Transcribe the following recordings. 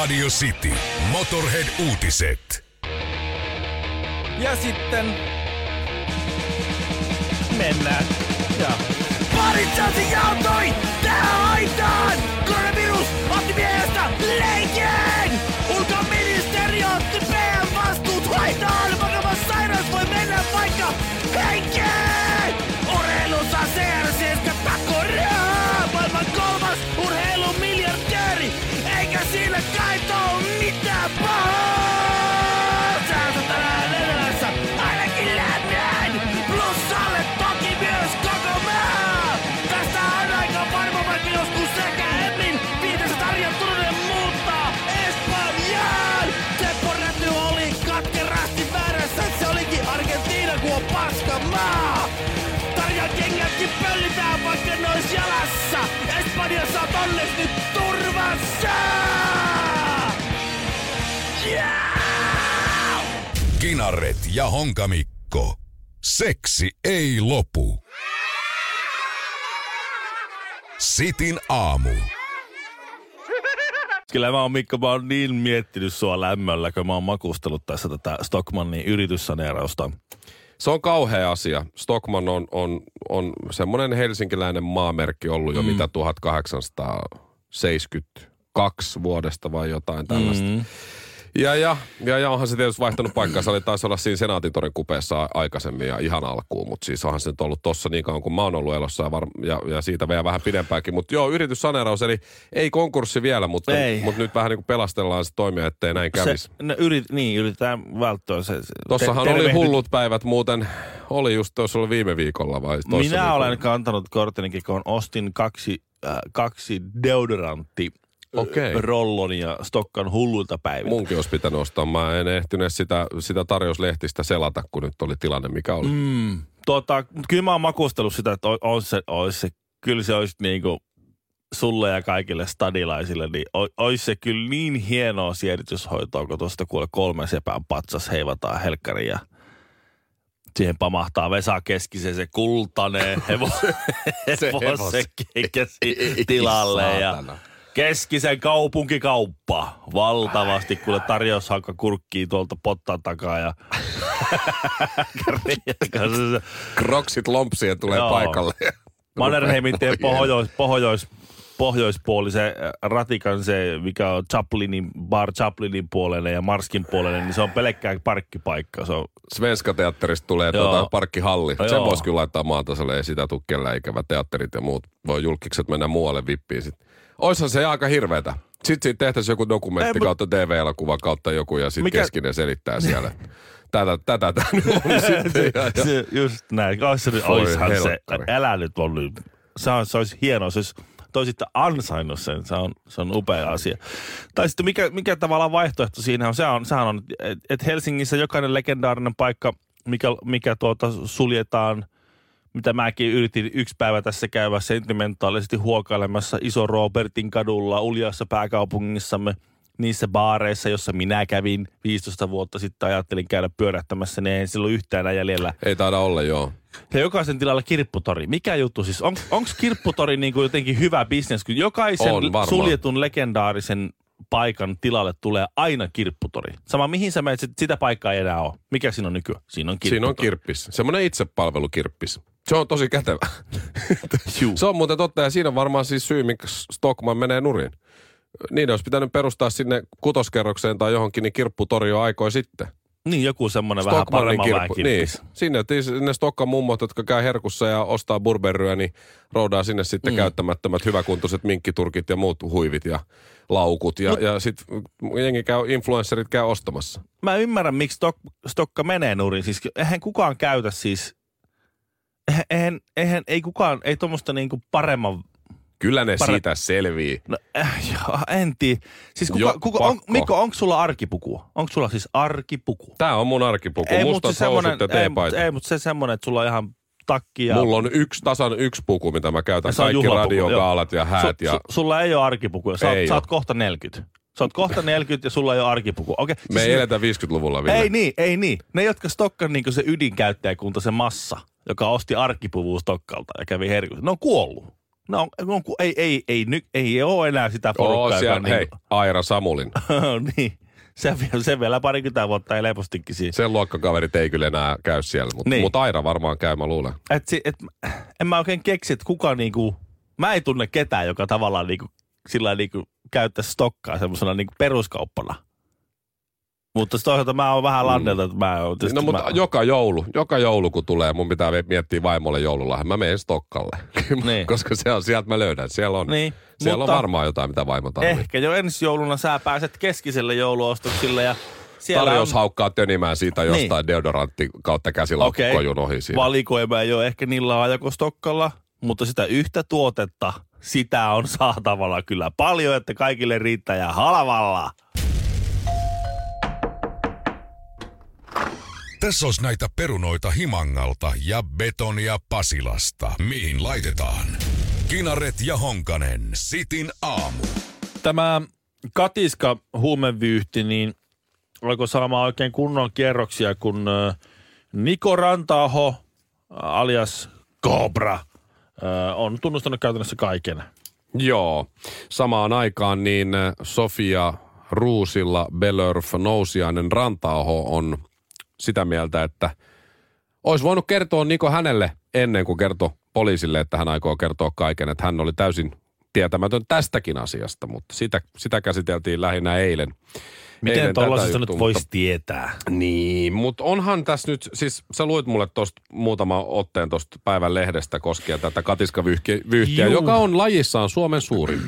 Radio City. Motorhead-uutiset. Ja sitten mennään. Ja Paritsansi jautoi tähän ne ois jalassa! Espanjassa on onneksi nyt turvassa! Yeah! Kinaret ja Honkamikko. Seksi ei lopu. Sitin aamu. kyllä mä oon Mikko, mä oon niin miettinyt sua lämmöllä, kun mä oon makustellut tässä tätä Stockmannin yrityssaneerausta. Se on kauhea asia. Stockman on, on, on semmoinen helsinkiläinen maamerkki ollut jo mm. mitä 1872 vuodesta vai jotain tällaista. Mm. Ja, ja, ja, ja onhan se tietysti vaihtanut paikkaa. Se oli taisi olla siinä Senaatitorin kupeessa aikaisemmin ja ihan alkuun, mutta siis onhan se nyt ollut tossa niin kauan kuin mä oon ollut elossa ja, var, ja, ja siitä vielä vähän pidempäänkin. Mutta joo, yrityssaneeraus, eli ei konkurssi vielä, mutta, Ei. mutta nyt vähän niin kuin pelastellaan se toimia, ettei näin kävisi. Se, no yrit, niin, yritetään välttöä se. Tossahan te- oli hullut päivät muuten, oli just tuossa oli viime viikolla vai toissa Minä viikolla? olen kantanut kortenikin, kun ostin kaksi, äh, kaksi deodorantti Okei. rollon ja stokkan hulluilta päiviltä. Munkin olisi pitänyt ostaa. Mä en ehtinyt sitä, sitä tarjouslehtistä selata, kun nyt oli tilanne, mikä oli. Mm. Tota, kyllä mä oon makustellut sitä, että olisi se, ois se, kyllä se olisi niinku sulle ja kaikille stadilaisille, niin olisi se kyllä niin hienoa siedityshoitoa, kun tuosta kuule kolme sepän patsas heivataan helkkariin ja siihen pamahtaa Vesa Keskisen se kultainen hevo, hevosen kenkä si- tilalle ja. Keskisen kaupunkikauppa. Valtavasti kuule tarjoushankka kurkkii tuolta pottan takaa ja Kroksit lompsien tulee Joo. paikalle. Mannerheimin tien pohjois, pohjois, pohjoispuoli, se äh, ratikan se, mikä on Chaplinin, bar Chaplinin puolelle ja Marskin puolelle, niin se on pelkkää parkkipaikka. Se on, Svenska teatterista tulee Joo. tuota parkkihalli. Joo. Sen voisi kyllä laittaa maatasolle, ei sitä tule kellään ikävä teatterit ja muut. Voi julkikset mennä muualle vippiin sitten. Oishan se aika hirveetä. Sitten siitä tehtäisiin joku dokumentti Ei, kautta TV-elokuva kautta joku ja sitten Mikä- keskinen selittää siellä. Tätä, tätä tämä nyt on sitten. Ja, ja. se, just näin. Ois se, nyt- Voi oishan se, älä nyt on nyt. Se, on, se olisi hienoa, se olisi toisitte ansainnut sen, se on, se on upea asia. Tai sitten mikä, mikä tavallaan vaihtoehto siinä on, se on, sehän on, että et Helsingissä jokainen legendaarinen paikka, mikä, mikä tuota suljetaan, mitä mäkin yritin yksi päivä tässä käydä sentimentaalisesti huokailemassa Iso Robertin kadulla uljassa pääkaupungissamme niissä baareissa, jossa minä kävin 15 vuotta sitten, ajattelin käydä pyörähtämässä, niin ei silloin yhtään enää jäljellä. Ei taida olla, joo. Ja jokaisen tilalla kirpputori. Mikä juttu siis? On, Onko kirpputori niin kuin jotenkin hyvä bisnes, kun jokaisen On, varmaan. suljetun legendaarisen paikan tilalle tulee aina kirpputori. Sama mihin sä menet, sit- sitä paikkaa ei enää ole. Mikä siinä on nykyään? Siinä on kirpputori. Siinä on kirppis. Semmoinen itsepalvelukirppis. Se on tosi kätevä. Juu. Se on muuten totta ja siinä on varmaan siis syy, miksi Stockman menee nurin. Niin olisi pitänyt perustaa sinne kutoskerrokseen tai johonkin, niin kirpputori jo aikoi sitten. Niin, joku semmoinen vähän paremman kirppu. Niin, sinne ne Stokkan mummot, jotka käy herkussa ja ostaa burberryä, niin roudaa sinne sitten mm. käyttämättömät hyväkuntoiset minkkiturkit ja muut huivit ja laukut. Ja, ja sitten jengi käy, influencerit käy ostamassa. Mä ymmärrän, miksi Stok, Stokka menee nurin. Siis eihän kukaan käytä siis... Eihän, eihän, ei kukaan, ei tuommoista niinku paremman Kyllä ne Pare- siitä selvii. No, äh, joo, en tiedä. Siis kuka, Jo, kuka, on. Mikko, onko sulla arkipukua? Onko sulla siis arkipuku? Tää on mun arkipuku. mut Mustat siis housut ja ei, teepaita. ei, mutta se semmoinen, että sulla on ihan takki ja... Mulla on yksi, tasan yksi puku, mitä mä käytän. Kaikki radiokaalat ja häät. su, ja... su, sulla ei ole arkipukuja. Sä, Ei oot, sä oo. oot kohta 40. Sä oot kohta 40 ja sulla ei ole arkipuku. Okay, Me ei ne- eletä 50-luvulla vielä. Ei niin, ei niin. Ne, jotka stokkan niin se ydinkäyttäjäkunta, se massa, joka osti arkipuvua stokkalta ja kävi herkussa, ne on kuollut. No, on, kun ei, ei, ei, nyt ei ole enää sitä porukkaa. Oo, siellä, on hei, niinku- Aira Samulin. niin. Se, vielä- se vielä parikymmentä vuotta ei lepostikin siinä. Sen luokkakaverit ei kyllä enää käy siellä, mutta Niin. mut Aira varmaan käy, mä luulen. Et, si- et, en mä oikein keksi, että kuka niinku, mä en tunne ketään, joka tavallaan niinku, sillä niinku käyttäisi stokkaa semmoisena niinku peruskauppana. Mutta toisaalta mä oon vähän landelta, että mä oon. No mutta mä, joka joulu, joka joulu kun tulee, mun pitää miettiä vaimolle joululahja. Mä menen Stokkalle, Niin. koska se on, sieltä mä löydän. Siellä on, Niin, siellä mutta- on varmaan jotain, mitä vaimo tarvitsee. Ehkä jo ensi jouluna sä pääset keskiselle jouluostoksille ja siellä Tarjous on... haukkaa tönimään siitä jostain deodorantti kautta käsilaukkukojun ohi siinä. valikoima ei ole ehkä niin laaja kuin Stokkalla, mutta sitä yhtä tuotetta, sitä on saatavalla kyllä paljon, että kaikille riittää ja halvalla. Tässä olisi näitä perunoita Himangalta ja betonia Pasilasta. Mihin laitetaan? Kinaret ja Honkanen, Sitin aamu. Tämä katiska huumevyyhti, niin alkoi saamaan oikein kunnon kierroksia, kun Niko Rantaaho alias Cobra on tunnustanut käytännössä kaiken. Joo. Samaan aikaan niin Sofia Ruusilla, Belörf, Nousiainen, Rantaaho on sitä mieltä, että olisi voinut kertoa Niko hänelle ennen kuin kertoi poliisille, että hän aikoo kertoa kaiken, että hän oli täysin tietämätön tästäkin asiasta, mutta sitä, sitä käsiteltiin lähinnä eilen. Miten tuollaisesta nyt voisi mutta- tietää? Niin, mutta onhan tässä nyt, siis sä luit mulle tuosta muutama otteen tuosta päivän lehdestä koskien tätä katiskavyyhtiä, Juu. joka on lajissaan Suomen suurin.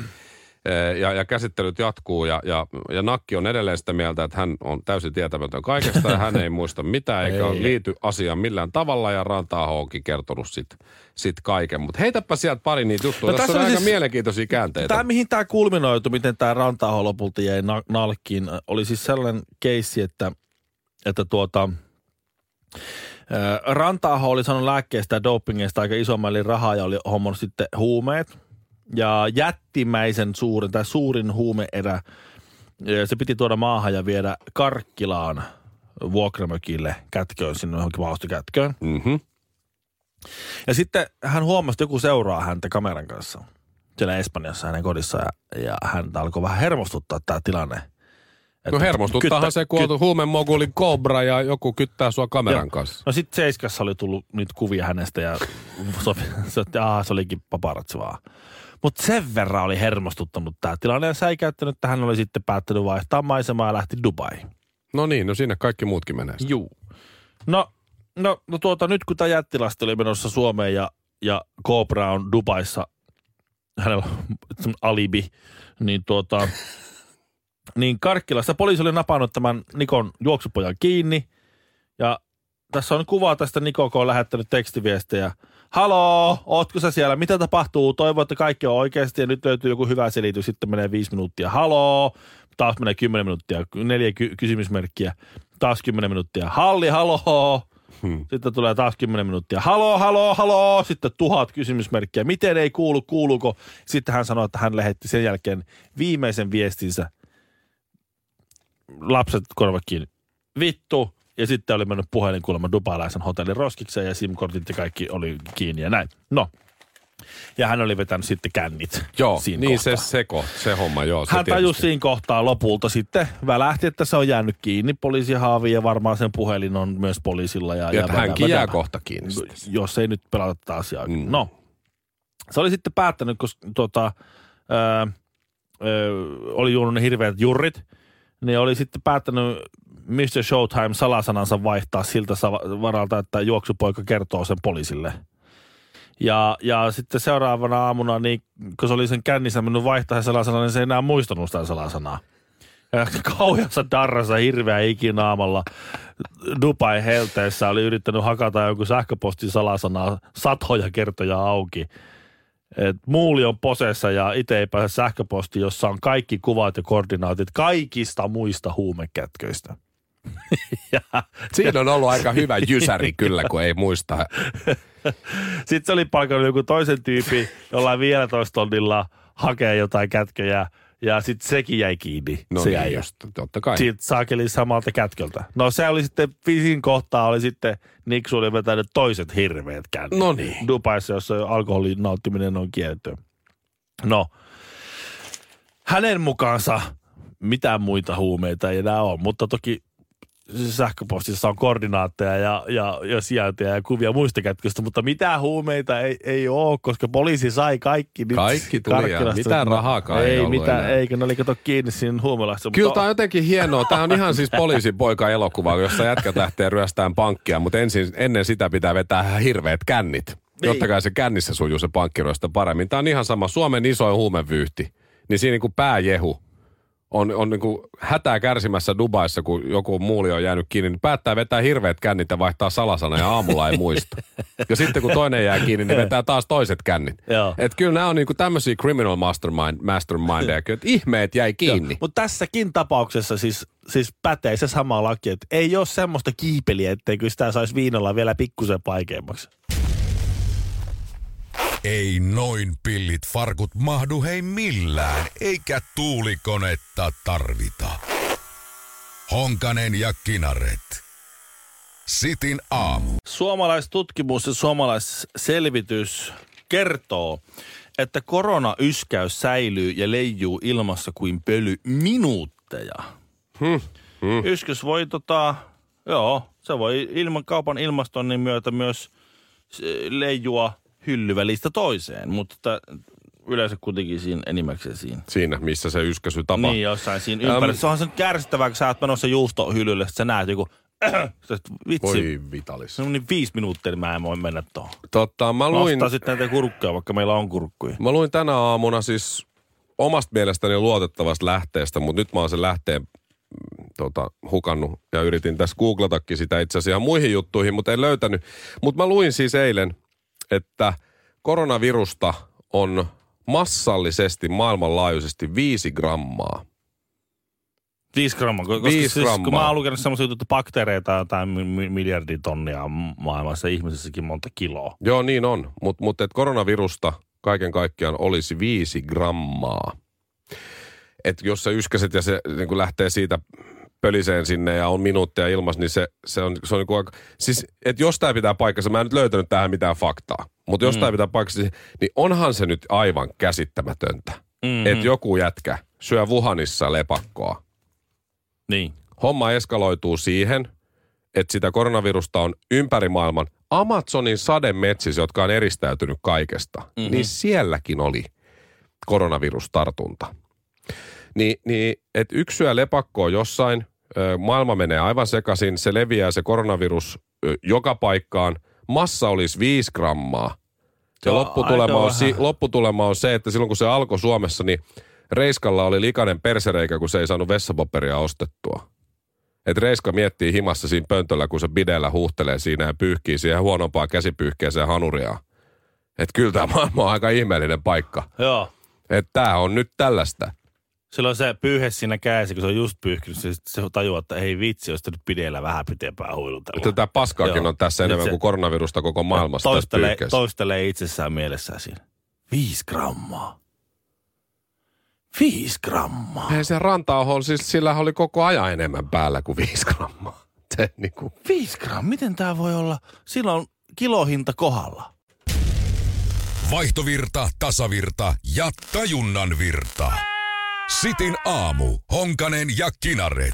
Ja, ja käsittelyt jatkuu ja, ja, ja Nakki on edelleen sitä mieltä, että hän on täysin tietämätön kaikesta ja hän ei muista mitään eikä Ei. liity asiaan millään tavalla ja ranta onkin kertonut sit, sit kaiken. Mutta heitäpä sieltä pari niitä juttuja. No tässä tässä on on aika siis- mielenkiintoisia käänteitä. Tämä, mihin tämä kulminoitu, miten tämä Rantaaho lopulta jäi na- nalkkiin, oli siis sellainen keissi, että, että tuota, Rantaaho oli saanut lääkkeestä ja dopingeista aika iso määrä rahaa ja oli hommannut sitten huumeet. Ja jättimäisen suuren, tai suurin huumeerä, se piti tuoda maahan ja viedä Karkkilaan vuokramökille kätköön, sinne johonkin maastokätköön. Mm-hmm. Ja sitten hän huomasi, että joku seuraa häntä kameran kanssa siellä Espanjassa hänen kodissa ja, ja häntä alkoi vähän hermostuttaa tämä tilanne. No Että hermostuttaahan kyttä- se, kun on huumemogulin kobra ja joku kyttää sua kameran Joo. kanssa. No sitten Seiskassa oli tullut niitä kuvia hänestä ja sopi, se, että aah, se olikin paparazzi vaan. Mutta sen verran oli hermostuttanut tämä tilanne ja säikäyttänyt, että hän oli sitten päättänyt vaihtaa maisemaa ja lähti Dubaiin. No niin, no sinne kaikki muutkin menee. Juu. No, no, no tuota, nyt kun tämä jättilasti oli menossa Suomeen ja, ja Cobra on Dubaissa, hänellä on alibi, niin tuota, niin Karkkilassa poliisi oli napannut tämän Nikon juoksupojan kiinni ja tässä on kuva tästä Niko, kun on lähettänyt tekstiviestejä. Haloo, ootko sä siellä? Mitä tapahtuu? Toivon, että kaikki on oikeasti ja nyt löytyy joku hyvä selitys. Sitten menee viisi minuuttia. Haloo, taas menee kymmenen minuuttia. Neljä ky- kysymysmerkkiä. Taas kymmenen minuuttia. Halli, haloo. Hmm. Sitten tulee taas 10 minuuttia. Haloo, haloo, haloo. Sitten tuhat kysymysmerkkiä. Miten ei kuulu, kuuluuko? Sitten hän sanoi, että hän lähetti sen jälkeen viimeisen viestinsä. Lapset korvat kiinni. Vittu. Ja sitten oli mennyt puhelin kuulemma dubailaisen hotellin roskikseen ja SIM-kortit ja kaikki oli kiinni ja näin. No. Ja hän oli vetänyt sitten kännit Joo, siinä niin kohtaa. se seko, se homma, joo. Se Hän tajusi tietysti. siinä kohtaa lopulta sitten, välähti, että se on jäänyt kiinni poliisihaaviin ja varmaan sen puhelin on myös poliisilla. Ja, Ja ja hänkin jää kohta kiinni. sitten. Jos ei nyt pelata tätä asiaa. Mm. No, se oli sitten päättänyt, koska tota, ää, ö, oli juonut ne hirveät jurrit, niin oli sitten päättänyt Mr. Showtime salasanansa vaihtaa siltä varalta, että juoksupoika kertoo sen poliisille. Ja, ja sitten seuraavana aamuna, niin kun se oli sen kännissä mennyt vaihtaa se salasana, niin se ei enää muistanut sitä salasanaa. Ja kauheassa darrassa hirveä ikinaamalla Dubai helteessä oli yrittänyt hakata jonkun sähköpostin salasanaa satoja kertoja auki. Et muuli on posessa ja itse ei pääse sähköpostiin, jossa on kaikki kuvat ja koordinaatit kaikista muista huumekätköistä. Ja Siinä on ollut aika hyvä jysäri kyllä, kun ei muista. sitten se oli palkannut joku toisen tyypin jollain 15 tonnilla hakee jotain kätköjä ja sitten sekin jäi kiinni. No se niin, jäi just, totta kai. siitä saakeli samalta kätköltä. No se oli sitten, visin kohtaa oli sitten, Niksu oli vetänyt toiset hirveät kännit. No niin. Dubaissa, jossa alkoholin nauttiminen on kielletty. No, hänen mukaansa mitään muita huumeita ei enää ole, mutta toki sähköpostissa on koordinaatteja ja, ja, ja sijainteja ja kuvia muista kätköistä, mutta mitään huumeita ei, ei ole, koska poliisi sai kaikki nyt Kaikki tuli ja mitään rahaakaan ei ei ollut mitään, enää. eikä ne oli kato kiinni siinä huumelassa. Kyllä mutta- tämä on jotenkin hienoa. Tämä on ihan siis poliisipoika elokuva, jossa jätkät lähtee ryöstään pankkia, mutta ensin, ennen sitä pitää vetää hirveät kännit. Niin. Jotta kai se kännissä sujuu se pankkiryöstö paremmin. Tämä on ihan sama. Suomen isoin huumevyyhti. Niin siinä niin kuin pääjehu on, on niin kuin hätää kärsimässä Dubaissa, kun joku muuli on jäänyt kiinni, niin päättää vetää hirveät kännit ja vaihtaa salasana ja aamulla ei muista. Ja sitten kun toinen jää kiinni, niin vetää taas toiset kännit. Joo. Et kyllä nämä on niin kuin tämmöisiä criminal mastermind, mastermindeja, että ihmeet jäi kiinni. Mutta tässäkin tapauksessa siis, siis pätee se sama laki, että ei ole semmoista kiipeliä, etteikö sitä saisi viinalla vielä pikkusen vaikeammaksi. Ei noin pillit farkut mahdu hei millään, eikä tuulikonetta tarvita. Honkanen ja Kinaret. Sitin aamu. Suomalaistutkimus ja suomalaisselvitys kertoo, että koronayskäys säilyy ja leijuu ilmassa kuin pöly minuutteja. Hmm. Hmm. Yskäys voi tota, joo, se voi ilman kaupan ilmastonnin myötä myös eh, leijua hyllyvälistä toiseen, mutta yleensä kuitenkin siinä enimmäkseen siinä. Siinä, missä se yskäsy tapahtuu. Niin, jossain siinä ympäri. Se onhan se nyt kärsittävää, kun sä oot menossa juustohyllylle, sä näet joku, vitsi, Voi vitalis. se on niin viisi minuuttia, niin mä en voi mennä tuohon. Totta, mä luin, Nostaa sitten näitä kurkkuja, vaikka meillä on kurkkuja. mä luin tänä aamuna siis omasta mielestäni luotettavasta lähteestä, mutta nyt mä oon sen lähteen mm, tota, hukannut ja yritin tässä googlatakin sitä itse asiassa ihan muihin juttuihin, mutta en löytänyt. Mutta mä luin siis eilen, että koronavirusta on massallisesti maailmanlaajuisesti 5 grammaa. Viisi grammaa. Koska Viisi siis, grammaa. Kun mä oon lukenut semmoisia juttuja, että bakteereita on jotain mi- mi- miljardin tonnia maailmassa, ihmisessäkin monta kiloa. Joo, niin on. Mutta mut, et koronavirusta kaiken kaikkiaan olisi 5 grammaa. Et jos sä yskäset ja se niin lähtee siitä pöliseen sinne ja on minuutteja ilmassa, niin se, se on, se on niin kuin aika... Siis, että jos tämä pitää paikkansa, mä en nyt löytänyt tähän mitään faktaa, mutta jos mm. tämä pitää paikkansa, niin onhan se nyt aivan käsittämätöntä, Mm-hmm. mm. että joku jätkä syö Wuhanissa lepakkoa. Niin. Homma eskaloituu siihen, että sitä koronavirusta on ympäri maailman Amazonin sademetsissä, jotka on eristäytynyt kaikesta, mm-hmm. niin sielläkin oli koronavirustartunta. Ni, niin, että yksi syö lepakkoa jossain, maailma menee aivan sekaisin, se leviää se koronavirus joka paikkaan, massa olisi 5 grammaa. Ja lopputulema on, si, lopputulema on se, että silloin kun se alkoi Suomessa, niin Reiskalla oli likainen persereikä, kun se ei saanut vessapaperia ostettua. Et Reiska miettii himassa siinä pöntöllä, kun se bidellä huuhtelee siinä ja pyyhkii siihen huonompaa käsipyyhkeeseen hanuriaan. Et kyllä tämä maailma on aika ihmeellinen paikka. Joo. Että tämä on nyt tällaista. Silloin se pyyhe siinä kädessä, kun se on just pyyhkinyt, se, se tajuaa, että ei vitsi, olisi nyt pidellä vähän pitempään huilutella. Tätä paskaakin Joo. on tässä Nyt enemmän se- kuin koronavirusta koko maailmassa tässä toistelee, pyyhkeessä. toistelee itsessään mielessään siinä. Viisi grammaa. Viisi grammaa. Ei se ranta siis sillä oli koko ajan enemmän päällä kuin 5 grammaa. Se, niin kuin, Viisi grammaa? Miten tämä voi olla? Silloin on kilohinta kohdalla. Vaihtovirta, tasavirta ja tajunnan virta. Sitin aamu. Honkanen ja Kinaret.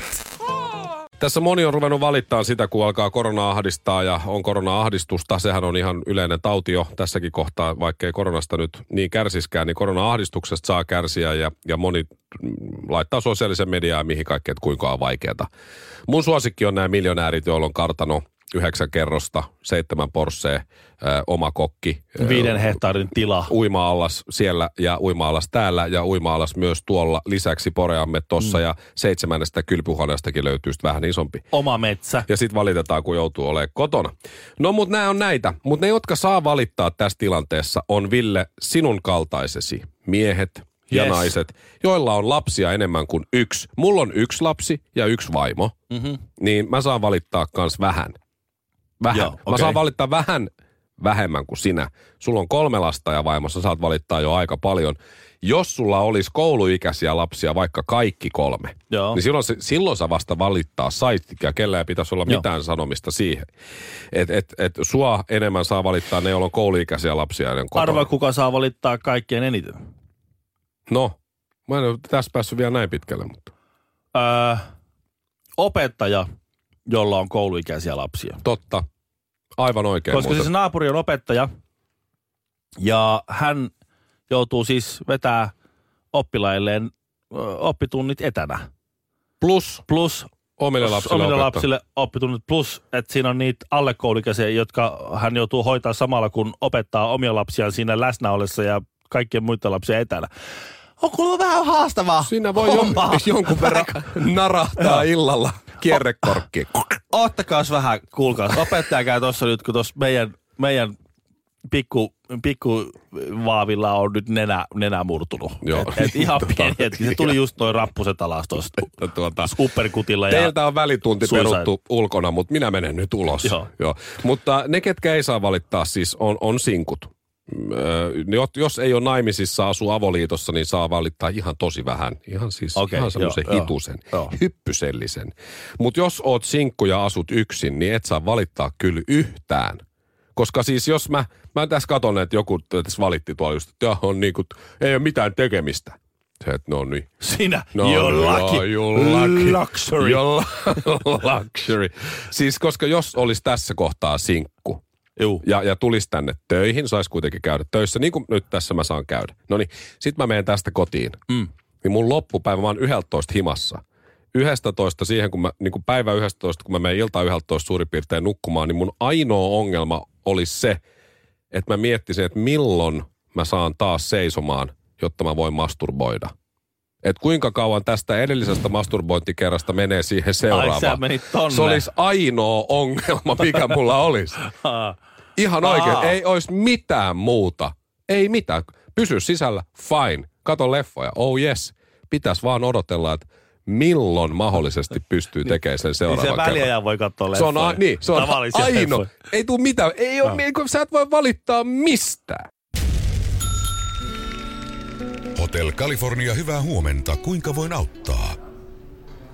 Tässä moni on ruvennut valittaa sitä, kun alkaa korona ahdistaa ja on korona-ahdistusta. Sehän on ihan yleinen tauti jo tässäkin kohtaa, vaikkei koronasta nyt niin kärsiskään, niin korona-ahdistuksesta saa kärsiä ja, ja moni laittaa sosiaalisen mediaan mihin kaikkea, että kuinka on vaikeata. Mun suosikki on nämä miljonäärit, joilla on kartano yhdeksän kerrosta, seitsemän porssea, ö, oma kokki. Viiden hehtaarin tila. uima-allas siellä ja uima-allas täällä ja uima-allas myös tuolla. Lisäksi poreamme tossa mm. ja seitsemännestä kylpyhuoneestakin löytyy sitten vähän isompi. Oma metsä. Ja sitten valitetaan, kun joutuu olemaan kotona. No mut nämä on näitä. Mutta ne, jotka saa valittaa tässä tilanteessa, on Ville sinun kaltaisesi miehet ja Yes. naiset, joilla on lapsia enemmän kuin yksi. Mulla on yksi lapsi ja yksi vaimo, Mm-hmm. niin mä saan valittaa kans vähän. Vähän. Joo, Mä okei. saan valittaa vähän vähemmän kuin sinä. Sulla on kolme lasta ja vaimossa saat valittaa jo aika paljon. Jos sulla olisi kouluikäisiä lapsia, vaikka kaikki kolme, Joo. niin silloin, se, silloin sä vasta valittaa sait ja kellä ei pitäisi olla Joo. mitään sanomista siihen. Et, et, et sua enemmän saa valittaa ne, joilla on kouluikäisiä lapsia. Arvaa, kuka saa valittaa kaikkein eniten. No, mä en ole tässä päässyt vielä näin pitkälle, mutta Öö, opettaja, jolla on kouluikäisiä lapsia. totta. Aivan oikein Koska muuten. siis naapuri on opettaja ja hän joutuu siis vetää oppilailleen ö, oppitunnit etänä. Plus Plus omille lapsille omille opettaa. lapsille oppitunnit. Plus, että siinä on niitä alle kouluikäisiä, jotka hän joutuu hoitaa samalla, kun opettaa omia lapsiaan siinä läsnä ollessa ja kaikkien muita lapsia etänä. On kuulemma vähän haastavaa Siinä voi jon, jonkun verran narahtaa illalla kierrekorkki. Ottakaas vähän, kuulkaas. Opettaja käy tuossa nyt, kun tuossa meidän, meidän pikku, pikku vaavilla on nyt nenä, nenä murtunut. Joo. Et, et ihan pieni hetki. Se tuli just noin rappuset alas tuosta Tuota, upperkutilla. Ja, Teiltä on välitunti Suicide. peruttu ulkona, mutta minä menen nyt ulos. Joo. Joo. Mutta ne, ketkä ei saa valittaa, siis on, on sinkut. Öö, jos- ei ole naimisissa, asuu avoliitossa, niin saa valittaa ihan tosi vähän. Ihan siis Okei, ihan semmoisen joo, hitusen, joo. hyppysellisen. Mutta jos oot sinkku ja asut yksin, niin et saa valittaa kyllä yhtään. Koska siis jos mä, mä tässä katon, että joku tässä valitti tuolla just, että on niinku, ei ole mitään tekemistä. Se, että no niin. Sinä, No, lucky. you're lucky. Luxury. You're luxury. Siis koska jos olisi tässä kohtaa sinkku Juu. ja, ja tulisi tänne töihin, saisi kuitenkin käydä töissä, niin kuin nyt tässä mä saan käydä. No niin, sit mä menen tästä kotiin. Mm. Niin mun loppupäivä, mä oon 11 himassa. 11 siihen, kun mä, niin kuin päivä 11, kun mä menen ilta 11 suurin piirtein nukkumaan, niin mun ainoa ongelma olisi se, että mä miettisin, että milloin mä saan taas seisomaan, jotta mä voin masturboida. Et kuinka kauan tästä edellisestä masturbointikerrasta menee siihen Ai seuraavaan. tonne. Se olisi ainoa ongelma, mikä mulla olisi. Ihan oikein. Aa. Ei olisi mitään muuta. Ei mitään. Pysy sisällä. Fine. Kato leffoja. Oh yes. Pitäisi vaan odotella, että milloin mahdollisesti pystyy tekemään sen Niin seuraavan se kerran. väliajan voi katsoa Se on, a, leffoja. niin, se on leffoja. Ei tule mitään. Ei ole, No. niin kuin, sä et voi valittaa mistään. Hotel California, hyvää huomenta. Kuinka voin auttaa?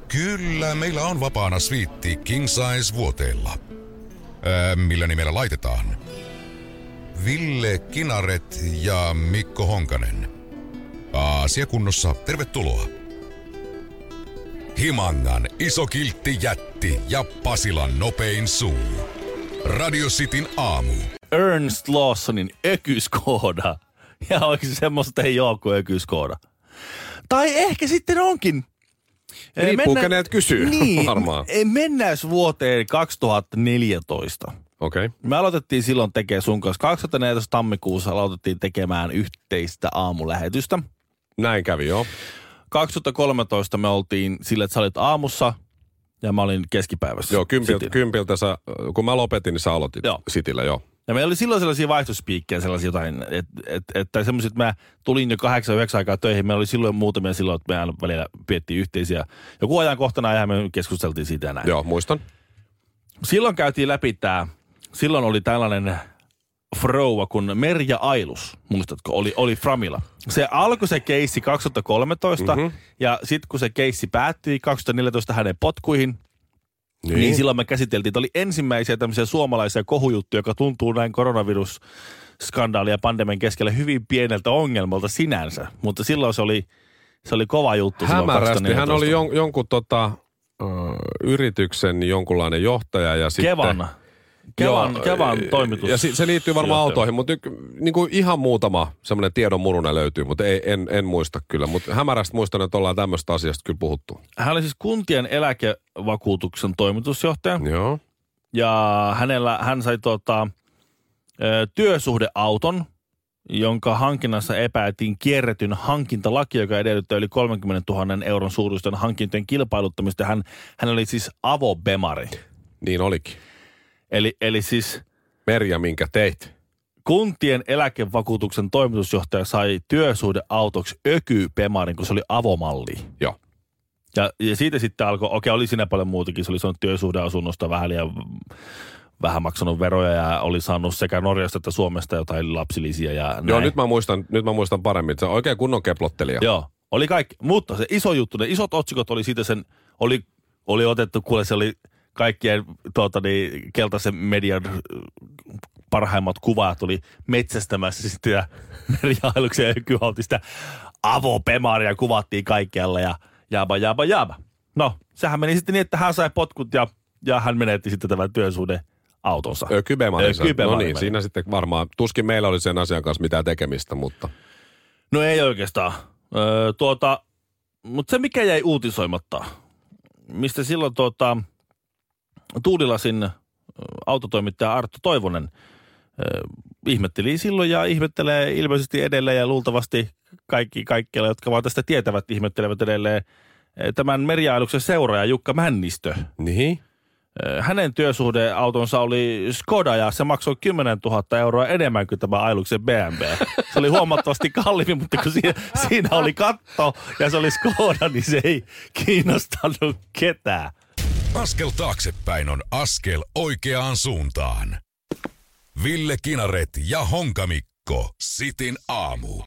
Kyllä, meillä on vapaana sviitti King Size vuoteella. Millä nimellä laitetaan? Ville Kinaret ja Mikko Honkanen. Asia kunnossa, tervetuloa. Himangan iso kiltti jätti ja Pasilan nopein suu. Radio Cityn aamu. Ernst Lawsonin ökyskooda. Ja oikein semmoista ei ole kuin ökyskooda. Tai ehkä sitten onkin. Ei, Riippuu kenet kysyy, Niin, varmaan. mennään vuoteen 2014. Okei. Okay. Me aloitettiin silloin tekemään sun kanssa. 2014 tammikuussa aloitettiin tekemään yhteistä aamulähetystä. Näin kävi, joo. 2013 me oltiin sillä, että sä olit aamussa ja mä olin keskipäivässä. Joo, kympiltä, kympiltä sä, kun mä lopetin, niin sä aloitit Joo. Sitillä, joo. Ja meillä oli silloin sellaisia vaihtospiikkejä, sellaisia jotain, että et, et, tai semmoisia, että mä tulin jo kahdeksan, yhdeksän aikaa töihin. Meillä oli silloin muutamia silloin, että me aina välillä piettiin yhteisiä. Joku ajan kohtana ja me keskusteltiin siitä näin. Joo, muistan. Silloin käytiin läpi tämä, silloin oli tällainen frouva kuin Merja Ailus, muistatko, oli, oli Framilla. Se alkoi se keissi 2013 mm-hmm. ja sitten kun se keissi päättyi 2014 hänen potkuihin, niin. niin silloin me käsiteltiin, että oli ensimmäisiä tämmöisiä suomalaisia kohujuttuja, joka tuntuu näin koronavirus skandaali ja pandemian keskellä hyvin pieneltä ongelmalta sinänsä, mutta silloin se oli, se oli kova juttu. Hämärästi. Hän 2014. oli jon, jonkun tota, ö, yrityksen jonkunlainen johtaja ja sitten... Kevan, Kevan, Joo, Kevan toimitus. Ja se liittyy varmaan Johtaja. autoihin, mutta niin kuin ihan muutama semmoinen tiedon muruna löytyy, mutta ei, en, en muista kyllä. Mutta hämärästi muistan, että ollaan tämmöistä asiasta kyllä puhuttu. Hän oli siis kuntien eläkevakuutuksen toimitusjohtaja. Joo. Ja hänellä, hän sai tota, työsuhdeauton, jonka hankinnassa epäiltiin kierretyn hankintalaki, joka edellyttää yli 30 000 euron suuruisten hankintojen kilpailuttamista. Hän, hän oli siis avobemari. Niin olikin. Eli, eli siis Merja, minkä teit? kuntien eläkevakuutuksen toimitusjohtaja sai työsuhdeautoksi ökybemarin, kun se oli avomalli. Joo. Ja, ja siitä sitten alkoi, okei oli siinä paljon muutakin, se oli saanut työsuhdeasunnosta vähän ja vähän maksanut veroja ja oli saanut sekä Norjasta että Suomesta jotain lapsilisiä ja näin. Joo, nyt mä muistan, nyt mä muistan paremmin. Se on oikein kunnon keplottelija. Joo, oli kaikki. Mutta se iso juttu, ne isot otsikot oli siitä sen, oli, oli otettu, kuule se oli kaikkien tuota, niin, keltaisen median parhaimmat kuvat tuli metsästämässä sitä meriailuksen kyhautti sitä avopemaria kuvattiin kaikkialla ja jaaba, jaaba, jaaba. No, sehän meni sitten niin, että hän sai potkut ja, ja hän menetti sitten tämän työsuhden autonsa. Ökybemarissa. No niin, siinä sitten varmaan, tuskin meillä oli sen asian kanssa mitään tekemistä, mutta No ei oikeastaan. Öö, tuota, mutta se mikä jäi uutisoimatta, mistä silloin tuota, Tuudilasin ö, autotoimittaja Arttu Toivonen ö, ihmetteli silloin ja ihmettelee ilmeisesti edelleen ja luultavasti kaikki kaikkialla, jotka vaan tästä tietävät, ihmettelevät edelleen tämän meriailuksen seuraaja Jukka Männistö. niin. Hänen työsuhdeautonsa oli Skoda ja se maksoi 10 000 euroa enemmän kuin tämä Ailuksen BMW. Se oli huomattavasti kalliimpi, mutta kun siinä, siinä oli katto ja se oli Skoda, niin se ei kiinnostanut ketään. Askel taaksepäin on askel oikeaan suuntaan. Ville Kinaret ja Honkamikko. Sitin aamu.